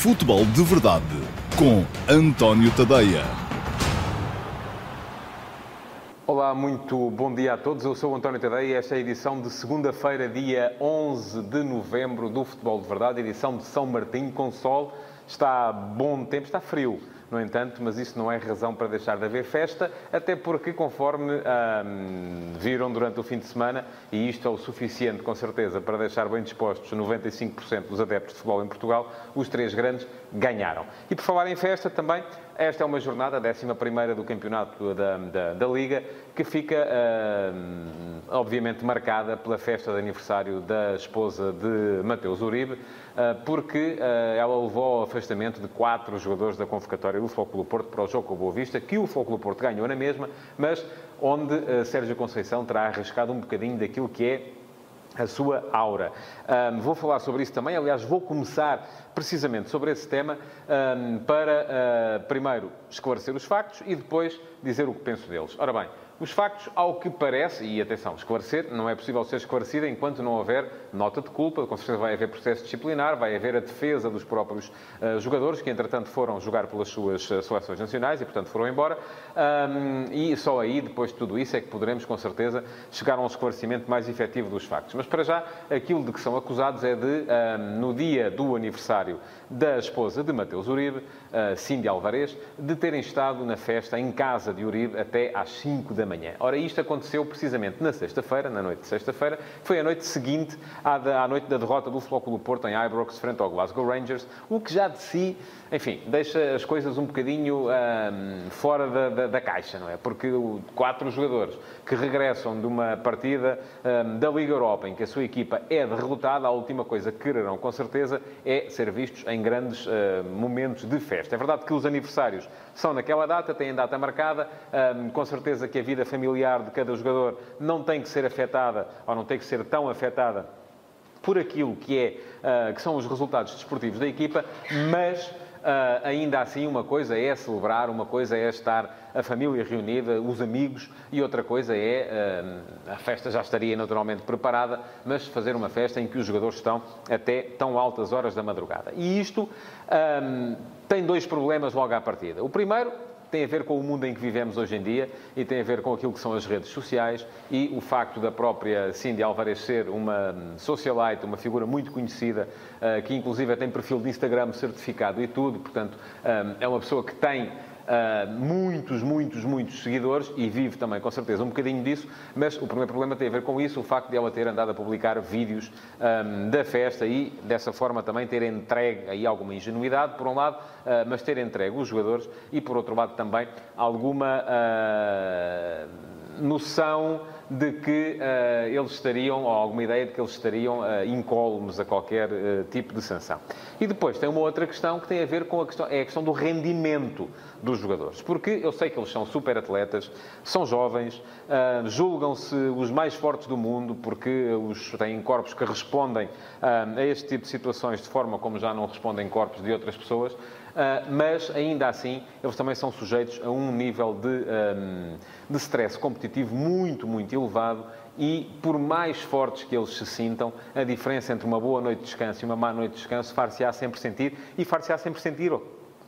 Futebol de Verdade com António Tadeia. Olá, muito bom dia a todos. Eu sou o António Tadeia e esta é a edição de segunda-feira, dia 11 de novembro do Futebol de Verdade, edição de São Martinho com sol. Está bom tempo, está frio no entanto, mas isso não é razão para deixar de haver festa, até porque, conforme hum, viram durante o fim de semana, e isto é o suficiente, com certeza, para deixar bem dispostos 95% dos adeptos de futebol em Portugal, os três grandes ganharam. E por falar em festa, também, esta é uma jornada, a 11 do campeonato da, da, da, Liga, que fica, hum, obviamente, marcada pela festa de aniversário da esposa de Mateus Uribe, ah, porque ah, ela levou ao afastamento de quatro jogadores da convocatória do Futebol Porto para o jogo com o Boa Vista, que o Futebol Porto ganhou na mesma, mas onde Sérgio Conceição terá arriscado um bocadinho daquilo que é a sua aura. Um, vou falar sobre isso também, aliás, vou começar precisamente sobre esse tema para, uh, primeiro, esclarecer os factos e depois dizer o que penso deles. Ora bem, os factos, ao que parece, e atenção, esclarecer, não é possível ser esclarecida enquanto não houver nota de culpa, com certeza vai haver processo disciplinar, vai haver a defesa dos próprios uh, jogadores, que entretanto foram jogar pelas suas uh, seleções nacionais e, portanto, foram embora. Um, e só aí, depois de tudo isso, é que poderemos, com certeza, chegar a um esclarecimento mais efetivo dos factos. Mas, para já, aquilo de que são acusados é de, no dia do aniversário da esposa de Mateus Uribe, uh, Cindy Alvarez, de terem estado na festa em casa de Uribe até às 5 da manhã. Ora, isto aconteceu precisamente na sexta-feira, na noite de sexta-feira, foi a noite seguinte à, da, à noite da derrota do Futebol Clube Porto em Ibrox frente ao Glasgow Rangers, o que já de si, enfim, deixa as coisas um bocadinho um, fora da, da, da, caixa, não é? Porque quatro jogadores que regressam de uma partida um, da Liga Europa em que a sua equipa é derrotada, a última coisa que quererão, com certeza, é ser vistos em grandes uh, momentos de festa. É verdade que os aniversários são naquela data, têm data marcada, com certeza que a vida familiar de cada jogador não tem que ser afetada, ou não tem que ser tão afetada por aquilo que, é, uh, que são os resultados desportivos da equipa, mas Uh, ainda assim, uma coisa é celebrar, uma coisa é estar a família reunida, os amigos, e outra coisa é, uh, a festa já estaria naturalmente preparada, mas fazer uma festa em que os jogadores estão até tão altas horas da madrugada. E isto um, tem dois problemas logo à partida. O primeiro tem a ver com o mundo em que vivemos hoje em dia e tem a ver com aquilo que são as redes sociais e o facto da própria Cindy Alvarez ser uma socialite, uma figura muito conhecida, eh, que inclusive tem perfil de Instagram certificado e tudo, portanto, eh, é uma pessoa que tem uh, muitos, muitos, muitos seguidores e vive também, com certeza, um bocadinho disso, mas o primeiro problema tem a ver com isso, o facto de ela ter andado a publicar vídeos um, da festa e, dessa forma, também ter entregue aí alguma ingenuidade, por um lado, uh, mas ter entregue os jogadores e, por outro lado, também alguma uh, noção de que uh, eles estariam, ou alguma ideia de que eles estariam uh, incólumes a qualquer uh, tipo de sanção. E depois tem uma outra questão que tem a ver com a questão, é a questão do rendimento dos jogadores. Porque eu sei que eles são super atletas, são jovens, uh, julgam-se os mais fortes do mundo porque os, têm corpos que respondem a este tipo de situações de forma como já não respondem corpos de outras pessoas. Uh, mas ainda assim eles também são sujeitos a um nível de, de stress competitivo muito, muito elevado e por mais fortes que eles se sintam, a diferença entre uma boa noite de descanso e uma má noite de descanso far-se-á sempre sentir e far-se-á sempre sentir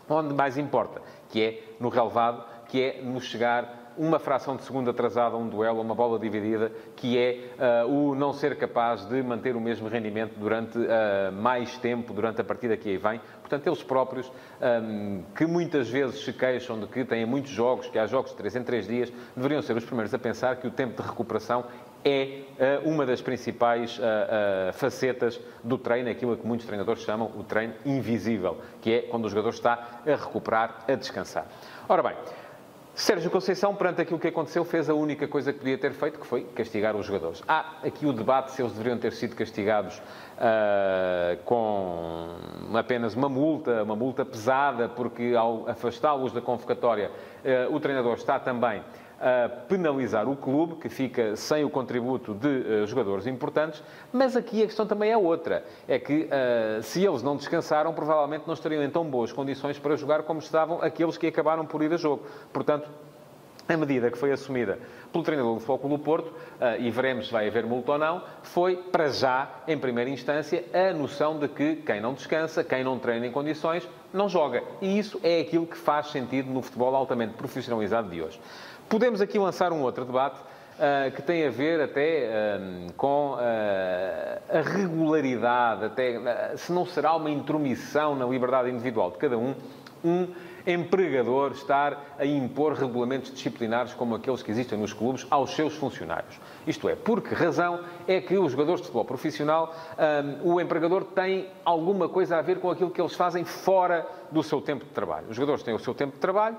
onde mais importa, que é no relevado, que é no chegar uma fração de segundo atrasada a um duelo, uma bola dividida, que é uh, o não ser capaz de manter o mesmo rendimento durante uh, mais tempo, durante a partida que aí vem. Portanto, eles próprios, um, que muitas vezes se queixam de que têm muitos jogos, que há jogos de 3 em 3 dias, deveriam ser os primeiros a pensar que o tempo de recuperação é uh, uma das principais uh, uh, facetas do treino, aquilo que muitos treinadores chamam o treino invisível, que é quando o jogador está a recuperar, a descansar. Ora bem, Sérgio Conceição, perante aquilo que aconteceu, fez a única coisa que podia ter feito, que foi castigar os jogadores. Há aqui o debate se eles deveriam ter sido castigados uh, com apenas uma multa, uma multa pesada, porque ao afastá-los da convocatória, uh, o treinador está também a penalizar o clube, que fica sem o contributo de uh, jogadores importantes, mas aqui a questão também é outra. É que uh, se eles não descansaram, provavelmente não estariam em tão boas condições para jogar como estavam aqueles que acabaram por ir a jogo. Portanto, a medida que foi assumida pelo treinador do Futebol do Porto, uh, e veremos se vai haver multa ou não, foi, para já, em primeira instância, a noção de que quem não descansa, quem não treina em condições, não joga. E isso é aquilo que faz sentido no futebol altamente profissionalizado de hoje. Podemos aqui lançar um outro debate, Uh, que tem a ver até uh, com uh, a regularidade, até se não será uma intromissão na liberdade individual de cada um, um empregador estar a impor regulamentos disciplinares como aqueles que existem nos clubes aos seus funcionários. Isto é, por que razão é que os jogadores de futebol profissional, um, o empregador tem alguma coisa a ver com aquilo que eles fazem fora do seu tempo de trabalho. Os jogadores têm o seu tempo de trabalho,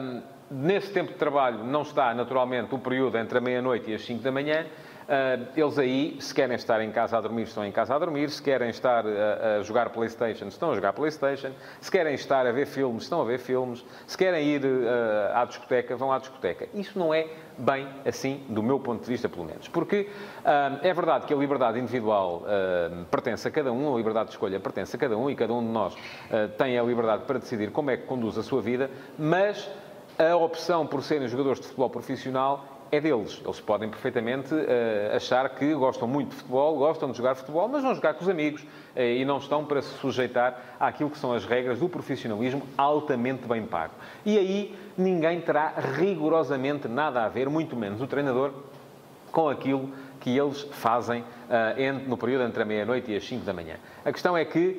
um, nesse tempo de trabalho não está naturalmente o período entre a meia-noite e as 5 da manhã, eles aí, se querem estar em casa a dormir, estão em casa a dormir. Se querem estar a, a, jogar Playstation, estão a jogar Playstation. Se querem estar a ver filmes, estão a ver filmes. Se querem ir uh, à discoteca, vão à discoteca. Isso não é bem assim, do meu ponto de vista, pelo menos. Porque uh, é verdade que a liberdade individual pertence a cada um, a liberdade de escolha pertence a cada um e cada um de nós tem a liberdade para decidir como é que conduz a sua vida, mas a opção por serem jogadores de futebol profissional é deles. Eles podem perfeitamente uh, achar que gostam muito de futebol, gostam de jogar futebol, mas vão jogar com os amigos uh, e não estão para se sujeitar àquilo que são as regras do profissionalismo altamente bem pago. E aí ninguém terá rigorosamente nada a ver, muito menos o treinador, com aquilo que eles fazem uh, no período entre a meia-noite e as 5 da manhã. A questão é que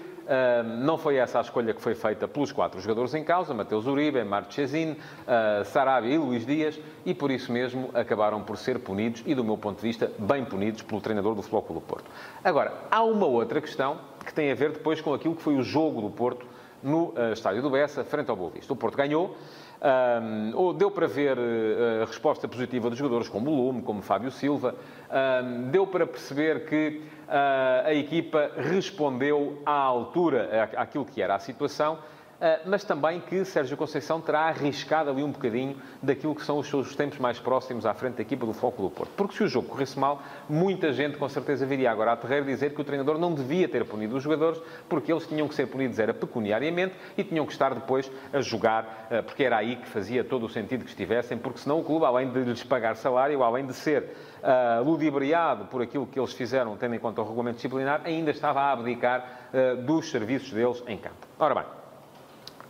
não foi essa a escolha que foi feita pelos quatro jogadores em causa, Mateus Uribe, Marchesín, uh, Sarabia e Luís Dias, e por isso mesmo acabaram por ser punidos, e do meu ponto de vista, bem punidos pelo treinador do Clube do Porto. Agora, há uma outra questão que tem a ver depois com aquilo que foi o jogo do Porto no uh, estádio do Bessa, frente ao Boa Vista. O Porto ganhou, um, ou deu para ver uh, a resposta positiva dos jogadores como Lume, como Fábio Silva. Um, deu para perceber que uh, a equipa respondeu à altura àquilo que era a situação mas também que Sérgio Conceição terá arriscado ali um bocadinho daquilo que são os seus tempos mais próximos à frente da equipa do Foco do Porto. Porque se o jogo corresse mal, muita gente com certeza viria agora a terreiro dizer que o treinador não devia ter punido os jogadores, porque eles tinham que ser punidos era pecuniariamente e tinham que estar depois a jogar, ah, porque era aí que fazia todo o sentido que estivessem, porque senão o clube, além de lhes pagar salário, além de ser uh, ludibriado por aquilo que eles fizeram, tendo em conta o regulamento disciplinar, ainda estava a abdicar uh, dos serviços deles em campo. Ora bem,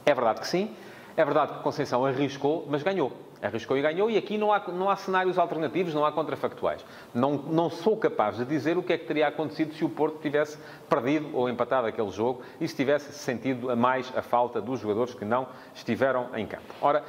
é verdade que sim. É verdade que Conceição arriscou, mas ganhou. Arriscou e ganhou, e aqui não há, não há cenários alternativos, não há contrafactuais. Não, não sou capaz de dizer o que é que teria acontecido se o Porto tivesse perdido ou empatado aquele jogo e se tivesse sentido a mais a falta dos jogadores que não estiveram em campo. Ora,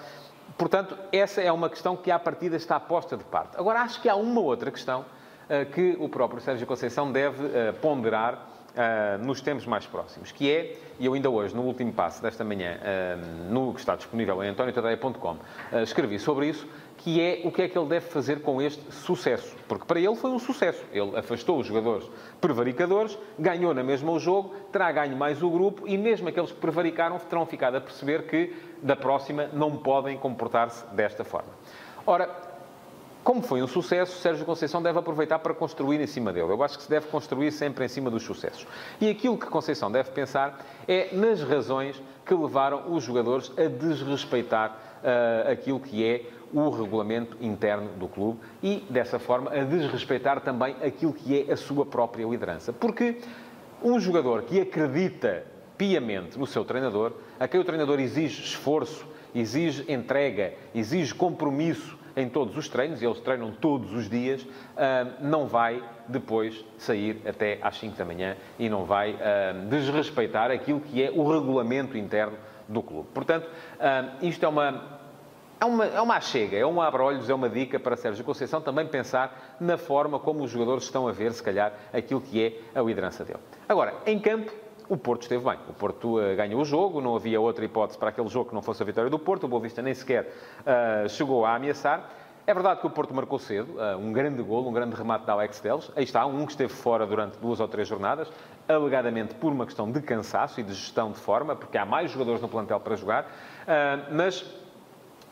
portanto, essa é uma questão que à partida está posta de parte. Agora, acho que há uma outra questão uh, que o próprio Sérgio Conceição deve uh, ponderar uh, nos tempos mais próximos, que é, e eu ainda hoje, no último passo desta manhã, uh, no que está disponível em antoniotadeia.com, uh, ah, escrevi sobre isso, que é o que é que ele deve fazer com este sucesso. Porque para ele foi um sucesso. Ele afastou os jogadores prevaricadores, ganhou na mesma o jogo, terá ganho mais o grupo e mesmo aqueles que prevaricaram terão ficado a perceber que da próxima não podem comportar-se desta forma. Ora, como foi um sucesso, Sérgio Conceição deve aproveitar para construir em cima dele. Eu acho que se deve construir sempre em cima dos sucessos. E aquilo que Conceição deve pensar é nas razões que levaram os jogadores a desrespeitar uh, aquilo que é o regulamento interno do clube e, dessa forma, a desrespeitar também aquilo que é a sua própria liderança. Porque um jogador que acredita piamente no seu treinador, a quem o treinador exige esforço, exige entrega, exige compromisso, em todos os treinos, e eles treinam todos os dias, ah, não vai depois sair até às 5 da manhã e não vai ah, desrespeitar aquilo que é o regulamento interno do clube. Portanto, ah, isto é uma, é uma, é uma chega, é um abre-olhos, é uma dica para Sérgio Conceição também pensar na forma como os jogadores estão a ver, se calhar, aquilo que é a liderança dele. Agora, em campo, o Porto esteve bem. O Porto uh, ganhou o jogo, não havia outra hipótese para aquele jogo que não fosse a vitória do Porto. O Boa Vista nem sequer uh, chegou a ameaçar. É verdade que o Porto marcou cedo, uh, um grande golo, um grande remate da Alex Teles. Aí está, um que esteve fora durante duas ou três jornadas, alegadamente por uma questão de cansaço e de gestão de forma, porque há mais jogadores no plantel para jogar. mas,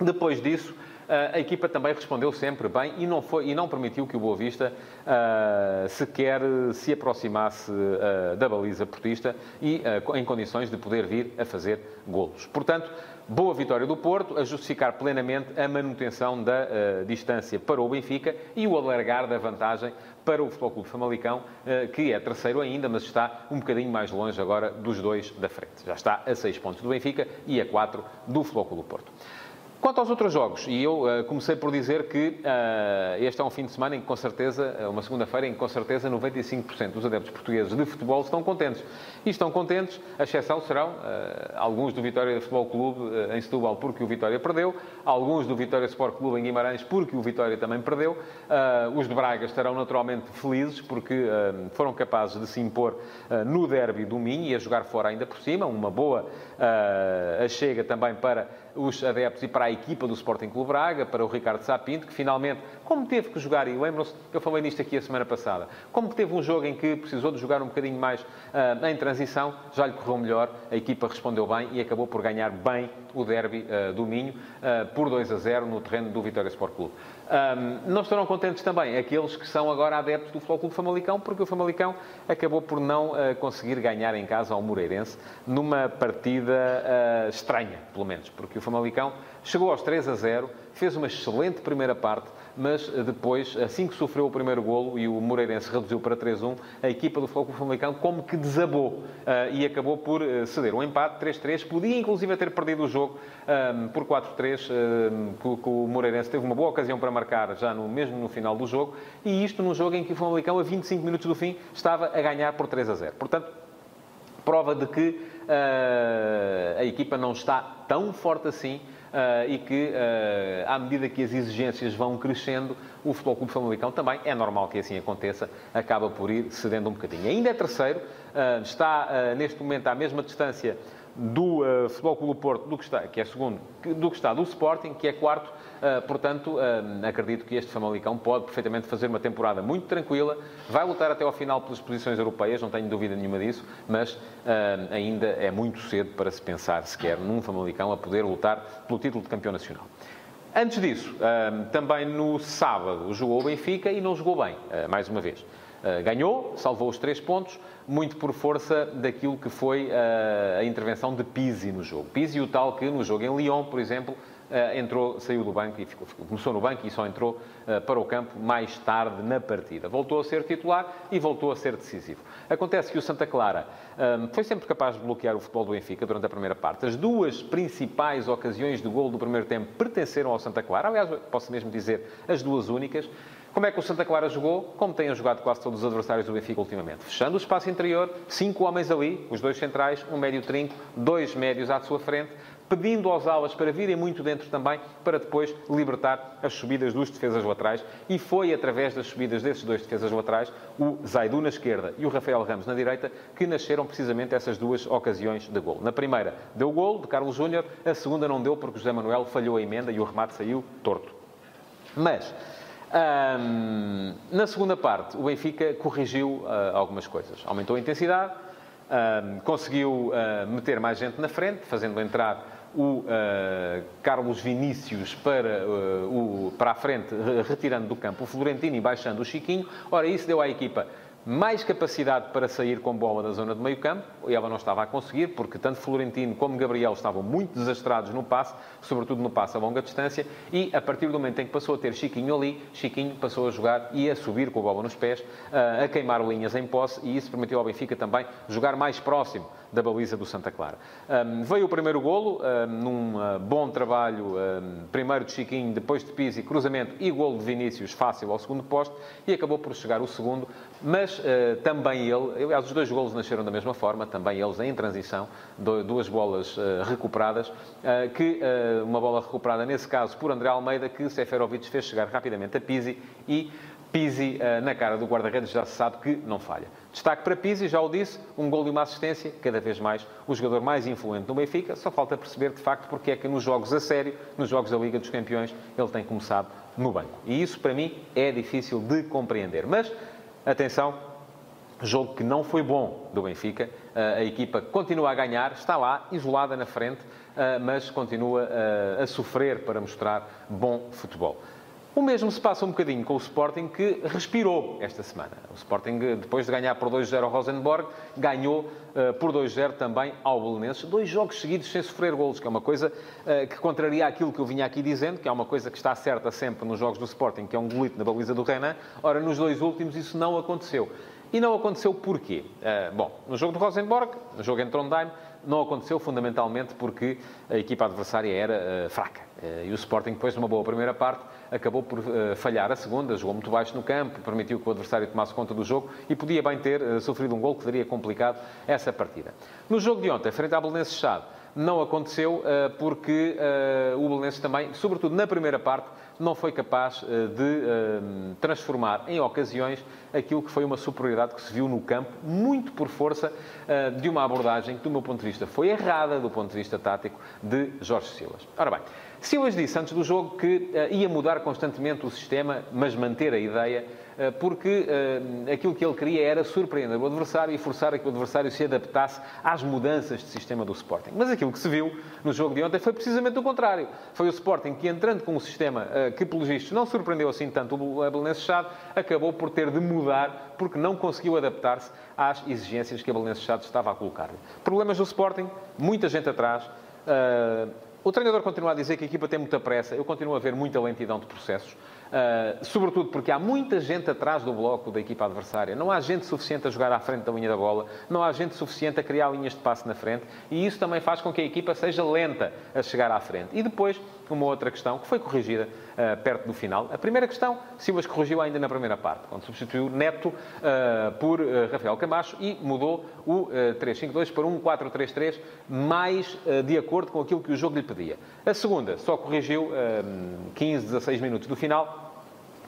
depois disso, a equipa também respondeu sempre bem e não, foi, e não permitiu que o Boa Vista uh, sequer se aproximasse uh, da baliza portista e uh, em condições de poder vir a fazer golos. Portanto, boa vitória do Porto, a justificar plenamente a manutenção da distância para o Benfica e o alargar da vantagem para o Futebol Clube Famalicão, que é terceiro ainda, mas está um bocadinho mais longe agora dos dois da frente. Já está a seis pontos do Benfica e a quatro do Futebol Clube Porto. Quanto aos outros jogos, e eu uh, comecei por dizer que uh, este é um fim de semana em que, com certeza, é uma segunda-feira em que, com certeza, 95% dos adeptos portugueses de futebol estão contentes. E estão contentes, a exceção serão uh, alguns do Vitória Futebol Clube em Setúbal, porque o Vitória perdeu, alguns do Vitória Sport Clube em Guimarães, porque o Vitória também perdeu. os de Braga estarão naturalmente felizes, porque foram capazes de se impor no derby do Minho e a jogar fora ainda por cima. Uma boa uh, chega também para os adeptos e para a equipa do Sporting Clube Braga, para o Ricardo Sapinto, que finalmente, como teve que jogar, e lembram-se eu falei nisto aqui a semana passada, como teve um jogo em que precisou de jogar um bocadinho mais uh, em transição, já lhe correu melhor, a equipa respondeu bem e acabou por ganhar bem o derby uh, do Minho, uh, por 2 a 0 no terreno do Vitória Sport Clube. Um, não estarão contentes também aqueles que são agora adeptos do Futebol Clube Famalicão, porque o Famalicão acabou por não uh, conseguir ganhar em casa ao Moreirense numa partida uh, estranha, pelo menos, porque o Famalicão chegou aos 3 a 0, fez uma excelente primeira parte, mas eh, depois, assim que sofreu o primeiro golo e o Moreirense reduziu para 3-1, a equipa do Futebol Famalicão como que desabou uh, e acabou por uh, ceder. Um empate 3-3, podia inclusive ter perdido o jogo um, por 4-3, um, que, o Moreirense teve uma boa ocasião para marcar já no, mesmo no final do jogo, e isto num jogo em que o Famalicão, a 25 minutos do fim, estava a ganhar por 3 a 0. Portanto, prova de que uh, a equipa não está tão forte assim e que, uh, à medida que as exigências vão crescendo, o Futebol Clube Famalicão também, é normal que assim aconteça, acaba por ir cedendo um bocadinho. Ainda é terceiro, uh, está neste momento à mesma distância do uh, Futebol Clube Porto, do que está, que é segundo, do que está do Sporting, que é quarto. Uh, portanto, uh, acredito que este Famalicão pode perfeitamente fazer uma temporada muito tranquila. Vai lutar até ao final pelas posições europeias, não tenho dúvida nenhuma disso, mas ainda é muito cedo para se pensar sequer num Famalicão a poder lutar pelo título de campeão nacional. Antes disso, também no sábado jogou o Benfica e não jogou bem, mais uma vez. Ganhou, salvou os três pontos, muito por força daquilo que foi uh, a intervenção de Pizzi no jogo. Pizzi, o tal que no jogo em Lyon, por exemplo, uh, entrou, saiu do banco e ficou, começou no banco e só entrou para o campo mais tarde na partida. Voltou a ser titular e voltou a ser decisivo. Acontece que o Santa Clara um, foi sempre capaz de bloquear o futebol do Benfica durante a primeira parte. As duas principais ocasiões de gol do primeiro tempo pertenceram ao Santa Clara. Aliás, posso mesmo dizer as duas únicas. Como é que o Santa Clara jogou? Como têm jogado quase todos os adversários do Benfica ultimamente. Fechando o espaço interior, cinco homens ali, os dois centrais, um médio trinco, dois médios à sua frente, pedindo aos alas para virem muito dentro também, para depois libertar as subidas dos defesas laterais. E foi através das subidas desses dois defesas laterais, o Zaidu na esquerda e o Rafael Ramos na direita, que nasceram precisamente essas duas ocasiões de gol. Na primeira deu o gol de Carlos Júnior, a segunda não deu porque José Manuel falhou a emenda e o remate saiu torto. Mas um, na segunda parte, o Benfica corrigiu uh, algumas coisas. Aumentou a intensidade, um, conseguiu uh, meter mais gente na frente, fazendo entrar o uh, Carlos Vinícius para, o, para a frente, retirando do campo o Florentino e baixando o Chiquinho. Ora, isso deu à equipa mais capacidade para sair com bola da zona de meio campo, e ela não estava a conseguir, porque tanto Florentino como Gabriel estavam muito desastrados no passe, sobretudo no passe a longa distância, e a partir do momento em que passou a ter Chiquinho ali, Chiquinho passou a jogar e a subir com a bola nos pés, a queimar linhas em posse, e isso permitiu ao Benfica também jogar mais próximo da baliza do Santa Clara. Um, veio o primeiro golo, um, num uh, bom trabalho, um, primeiro de Chiquinho, depois de Pizzi, cruzamento e golo de Vinícius, fácil ao segundo posto, e acabou por chegar o segundo, mas uh, também ele, aliás, os dois golos nasceram da mesma forma, também eles em transição, duas bolas uh, recuperadas, que uma bola recuperada, nesse caso, por André Almeida, que Seferovic fez chegar rapidamente a Pizzi e Pizzi, na cara do guarda-redes, já se sabe que não falha. Destaque para Pizzi, já o disse, um gol e uma assistência, cada vez mais o jogador mais influente no Benfica. Só falta perceber, de facto, porque é que nos jogos a sério, nos jogos da Liga dos Campeões, ele tem começado no banco. E isso, para mim, é difícil de compreender. Mas, atenção, Jogo que não foi bom do Benfica. A equipa continua a ganhar, está lá, isolada na frente, mas continua a sofrer para mostrar bom futebol. O mesmo se passa um bocadinho com o Sporting, que respirou esta semana. O Sporting, depois de ganhar por 2-0 ao Rosenborg, ganhou uh, por 2-0 também ao Belenenses. Dois jogos seguidos sem sofrer golos, que é uma coisa uh, que contraria aquilo que eu vinha aqui dizendo, que é uma coisa que está certa sempre nos jogos do Sporting, que é um golito na baliza do Renan. Ora, nos dois últimos isso não aconteceu. E não aconteceu porquê? Uh, bom, no jogo do Rosenborg, no jogo em Trondheim, não aconteceu fundamentalmente porque a equipa adversária era fraca. e o Sporting, depois de uma boa primeira parte, acabou por uh, falhar a segunda, jogou muito baixo no campo, permitiu que o adversário tomasse conta do jogo e podia bem ter uh, sofrido um gol que teria complicado essa partida. No jogo de ontem, frente à Belenenses Chade, não aconteceu uh, porque o Belenenses também, sobretudo na primeira parte, não foi capaz de transformar em ocasiões aquilo que foi uma superioridade que se viu no campo, muito por força de uma abordagem que, do meu ponto de vista, foi errada do ponto de vista tático de Jorge Silas. Ora bem, Silas disse antes do jogo que ia mudar constantemente o sistema, mas manter a ideia, porque uh, aquilo que ele queria era surpreender o adversário e forçar a que o adversário se adaptasse às mudanças de sistema do Sporting. Mas aquilo que se viu no jogo de ontem foi precisamente o contrário. Foi o Sporting que, entrando com um sistema que, pelos vistos, não surpreendeu assim tanto o Belenenses Chade, acabou por ter de mudar porque não conseguiu adaptar-se às exigências que a Belenenses Chade estava a colocar-lhe. Problemas do Sporting, muita gente atrás. O treinador continua a dizer que a equipa tem muita pressa. Eu continuo a ver muita lentidão de processos. Uh, sobretudo porque há muita gente atrás do bloco da equipa adversária. Não há gente suficiente a jogar à frente da linha da bola, não há gente suficiente a criar linhas de passe na frente e isso também faz com que a equipa seja lenta a chegar à frente. E depois, uma outra questão que foi corrigida uh, perto do final. A primeira questão, Silvas corrigiu ainda na primeira parte, quando substituiu Neto uh, por Rafael Camacho e mudou o 3-5-2 para um 4-3-3, mais de acordo com aquilo que o jogo lhe pedia. A segunda só corrigiu 15, 16 minutos do final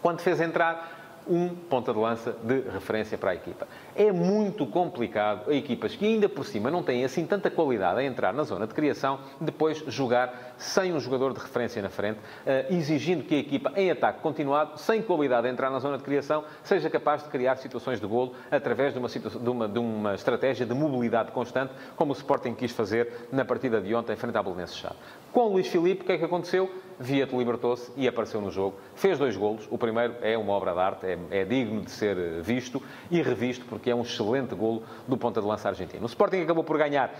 quando fez entrar um ponta de lança de referência para a equipa. É muito complicado a equipas que ainda por cima não têm assim tanta qualidade a entrar na zona de criação, depois jogar sem um jogador de referência na frente, eh, exigindo que a equipa em ataque continuado, sem qualidade a entrar na zona de criação, seja capaz de criar situações de golo através de uma, de uma, de uma estratégia de mobilidade constante, como o Sporting quis fazer na partida de ontem frente à Belenenses Chá. Com o Luís Filipe, o que é que aconteceu? Vieta libertou-se e apareceu no jogo. Fez dois golos. O primeiro é uma obra de arte, é, é, digno de ser visto e revisto, porque é um excelente golo do ponta de lança argentino. O Sporting acabou por ganhar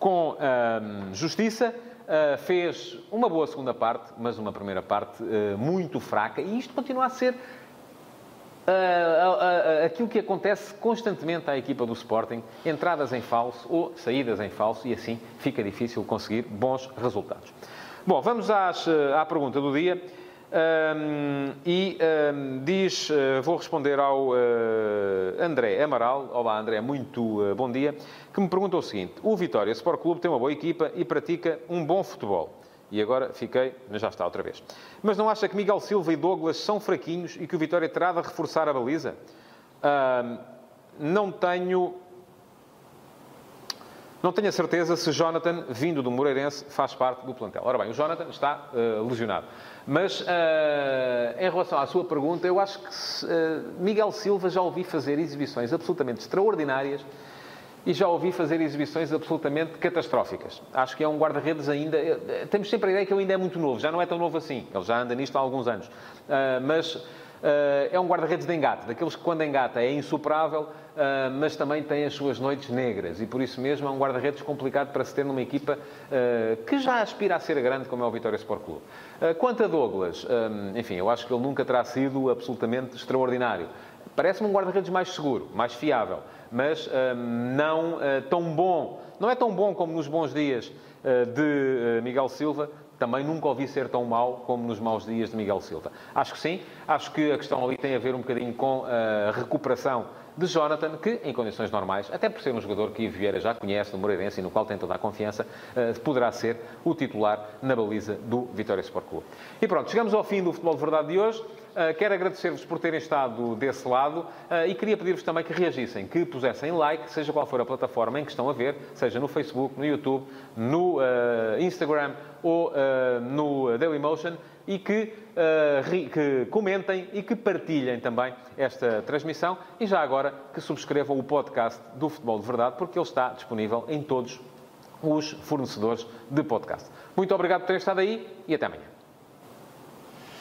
com hum, justiça. Uh, fez uma boa segunda parte, mas uma primeira parte uh, muito fraca. E isto continua a ser uh, aquilo que acontece constantemente à equipa do Sporting, entradas em falso ou saídas em falso, e assim fica difícil conseguir bons resultados. Bom, vamos às, à pergunta do dia. Um, e um, diz, uh, vou responder ao uh, André Amaral, olá André, muito uh, bom dia, que me pergunta o seguinte, o Vitória Sport Clube tem uma boa equipa e pratica um bom futebol. E agora fiquei, já está outra vez. Mas não acha que Miguel Silva e Douglas são fraquinhos e que o Vitória terá de reforçar a baliza? não tenho não tenho a certeza se Jonathan, vindo do Moreirense, faz parte do plantel. Ora bem, o Jonathan está uh, lesionado. Mas, uh, em relação à sua pergunta, eu acho que uh, Miguel Silva já ouvi fazer exibições absolutamente extraordinárias e já ouvi fazer exibições absolutamente catastróficas. Acho que é um guarda-redes ainda... Temos sempre a ideia que ele ainda é muito novo. Já não é tão novo assim. Ele já anda nisto há alguns anos. mas eh, é um guarda-redes de engate, daqueles que quando engata é insuperável, eh, mas também tem as suas noites negras e por isso mesmo é um guarda-redes complicado para se ter numa equipa eh, que já aspira a ser grande como é o Vitória Sport Clube. Quanto a Douglas, enfim, eu acho que ele nunca terá sido absolutamente extraordinário. Parece-me um guarda-redes mais seguro, mais fiável, mas não tão bom. Não é tão bom como nos bons dias de Miguel Silva, também nunca ouvi ser tão mau como nos maus dias de Miguel Silva. Acho que sim, acho que a questão ali tem a ver um bocadinho com a recuperação de Jonathan, que em condições normais, até por ser um jogador que Vieira já conhece, no Moreirense e no qual tem toda a confiança, poderá ser o titular na baliza do Vitória Sport Clube. E pronto, chegamos ao fim do Futebol de Verdade de hoje. Uh, quero agradecer-vos por terem estado desse lado uh, e queria pedir-vos também que reagissem, que pusessem like, seja qual for a plataforma em que estão a ver, seja no Facebook, no YouTube, no uh, Instagram ou no Dailymotion e que, que comentem e que partilhem também esta transmissão e já agora que subscrevam o podcast do Futebol de Verdade, porque ele está disponível em todos os fornecedores de podcast. Muito obrigado por terem estado aí e até amanhã.